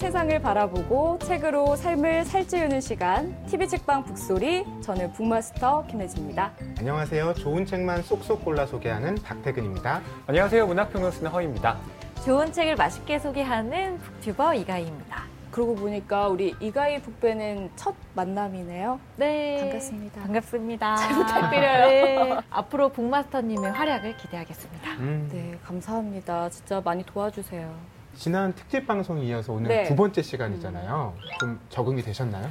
세상을 바라보고 책으로 삶을 살찌우는 시간 TV 책방 북소리 저는 북마스터 김혜지입니다. 안녕하세요. 좋은 책만 쏙쏙 골라 소개하는 박태근입니다. 안녕하세요. 문학평론 쓰는 허입니다. 좋은 책을 맛있게 소개하는 북튜버 이가희입니다. 그러고 보니까 우리 이가희 북배는 첫 만남이네요. 네. 반갑습니다. 반갑습니다. 잘 부탁드려요. 네. 앞으로 북마스터님의 활약을 기대하겠습니다. 음, 네, 감사합니다. 진짜 많이 도와주세요. 지난 특집 방송에 이어서 오늘 네. 두 번째 시간이잖아요. 좀 적응이 되셨나요?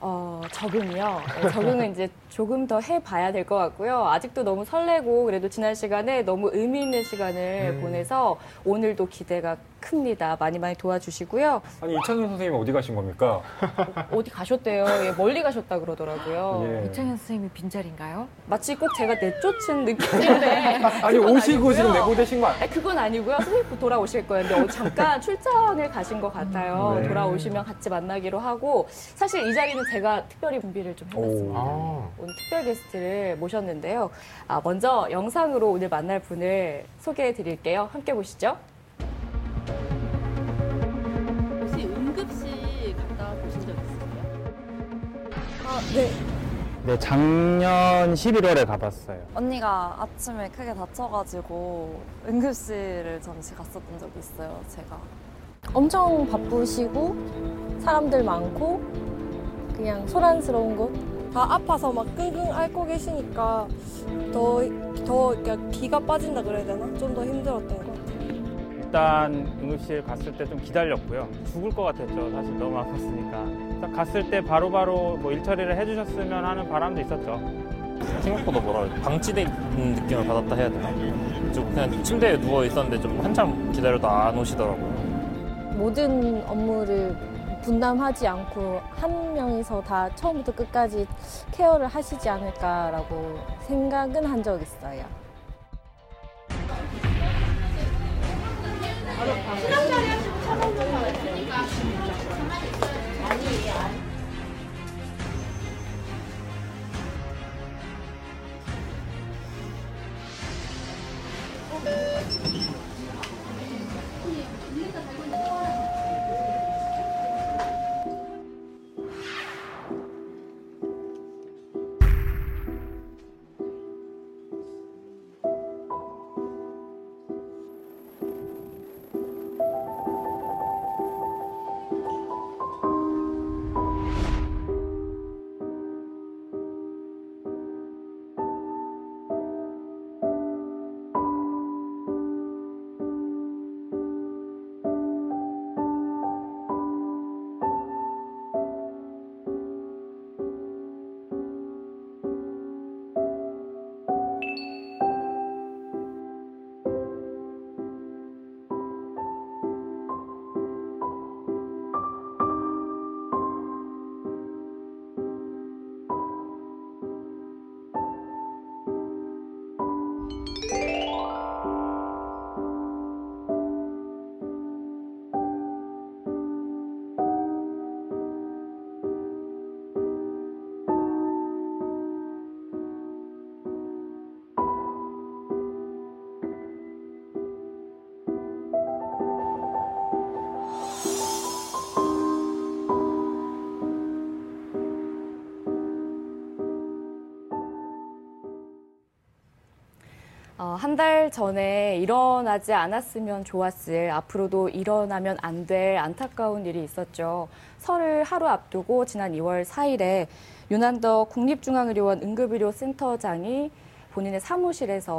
어, 적응이요. 네, 적응은 이제 조금 더 해봐야 될 것 같고요. 아직도 너무 설레고 그래도 지난 시간에 너무 의미 있는 시간을 음. 보내서 오늘도 기대가 큽니다. 많이 많이 도와주시고요. 아니 이창현 선생님 어디 가신 겁니까? 어디 가셨대요? 예, 멀리 가셨다 그러더라고요. 예. 이창현 선생님이 빈자리인가요? 마치 꼭 제가 내쫓은 느낌인데. 아니 그건 오시고 지금 아니고요. 내보내신 거 아니에요? 아니, 그건 아니고요. 선생님 곧 돌아오실 거예요. 근데 어, 잠깐 출장을 가신 것 같아요. 네. 돌아오시면 같이 만나기로 하고 사실 이 자리는 제가 특별히 준비를 좀 해봤습니다. 아, 오늘 특별 게스트를 모셨는데요. 아, 먼저 영상으로 오늘 만날 분을 소개해 드릴게요. 함께 보시죠. 혹시 응급실 갔다 보신 적 있으세요? 네, 작년 11월에 가봤어요. 언니가 아침에 크게 다쳐가지고 응급실을 잠시 갔었던 적이 있어요, 제가. 엄청 바쁘시고 사람들 많고 그냥 소란스러운 곳. 다 아파서 막 끙끙 앓고 계시니까 더, 더 기가 빠진다 그래야 되나? 좀 더 힘들었던 것 같아요. 일단 응급실 갔을 때 좀 기다렸고요. 죽을 것 같았죠. 사실 너무 아팠으니까. 딱 갔을 때 바로바로 뭐 일처리를 해주셨으면 하는 바람도 있었죠. 생각보다 뭐라 그래 방치된 느낌을 받았다 해야 되나? 좀 그냥 침대에 누워 있었는데 좀 한참 기다려도 안 오시더라고요. 모든 업무를 분담하지 않고 한 명이서 다 처음부터 끝까지 케어를 하시지 않을까라고 생각은 한 적 있어요. 어, 한 달 전에 일어나지 않았으면 좋았을 앞으로도 일어나면 안 될 안타까운 일이 있었죠. 설을 하루 앞두고 지난 2월 4일에 윤한덕 국립중앙의료원 응급의료센터장이 본인의 사무실에서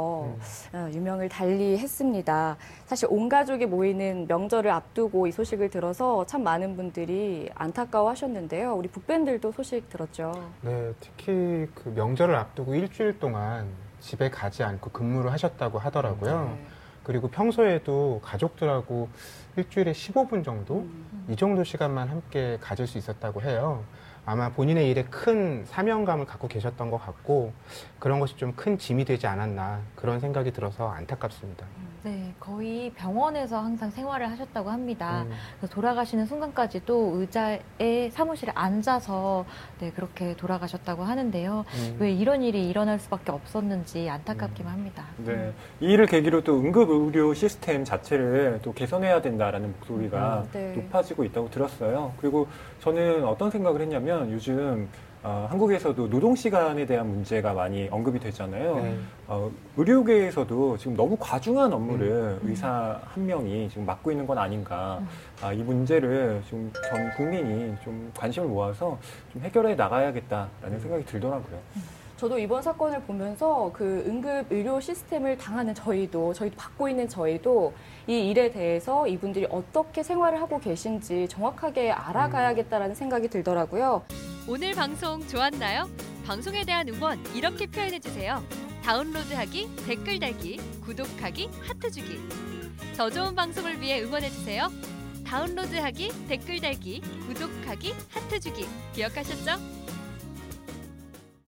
어, 유명을 달리 했습니다. 사실 온 가족이 모이는 명절을 앞두고 이 소식을 들어서 참 많은 분들이 안타까워 하셨는데요. 우리 북밴들도 소식 들었죠. 네, 특히 그 명절을 앞두고 일주일 동안 집에 가지 않고 근무를 하셨다고 하더라고요. 네. 그리고 평소에도 가족들하고 일주일에 15분 정도? 음. 이 정도 시간만 함께 가질 수 있었다고 해요. 아마 본인의 일에 큰 사명감을 갖고 계셨던 것 같고 그런 것이 좀 큰 짐이 되지 않았나 그런 생각이 들어서 안타깝습니다. 네, 거의 병원에서 항상 생활을 하셨다고 합니다. 음. 돌아가시는 순간까지도 의자에 사무실에 앉아서 네, 그렇게 돌아가셨다고 하는데요. 음. 왜 이런 일이 일어날 수밖에 없었는지 안타깝기만 합니다. 네. 이 일을 계기로 또 응급 의료 시스템 자체를 또 개선해야 된다라는 목소리가 네. 높아지고 있다고 들었어요. 그리고 저는 어떤 생각을 했냐면 요즘 어, 한국에서도 노동 시간에 대한 문제가 많이 언급이 되잖아요. 네. 어, 의료계에서도 지금 너무 과중한 업무를 음. 의사 한 명이 지금 맡고 있는 건 아닌가. 음. 아, 이 문제를 좀 전 국민이 좀 관심을 모아서 좀 해결해 나가야겠다라는 생각이 들더라고요. 저도 이번 사건을 보면서 그 응급 의료 시스템을 당하는 저희도, 저희도 받고 있는 저희도 이 일에 대해서 이분들이 어떻게 생활을 하고 계신지 정확하게 알아가야겠다라는 생각이 들더라고요. 오늘 방송 좋았나요? 방송에 대한 응원 이렇게 표현해 주세요. 다운로드하기, 댓글 달기, 구독하기, 하트 주기. 더 좋은 방송을 위해 응원해 주세요. 다운로드하기, 댓글 달기, 구독하기, 하트 주기. 기억하셨죠?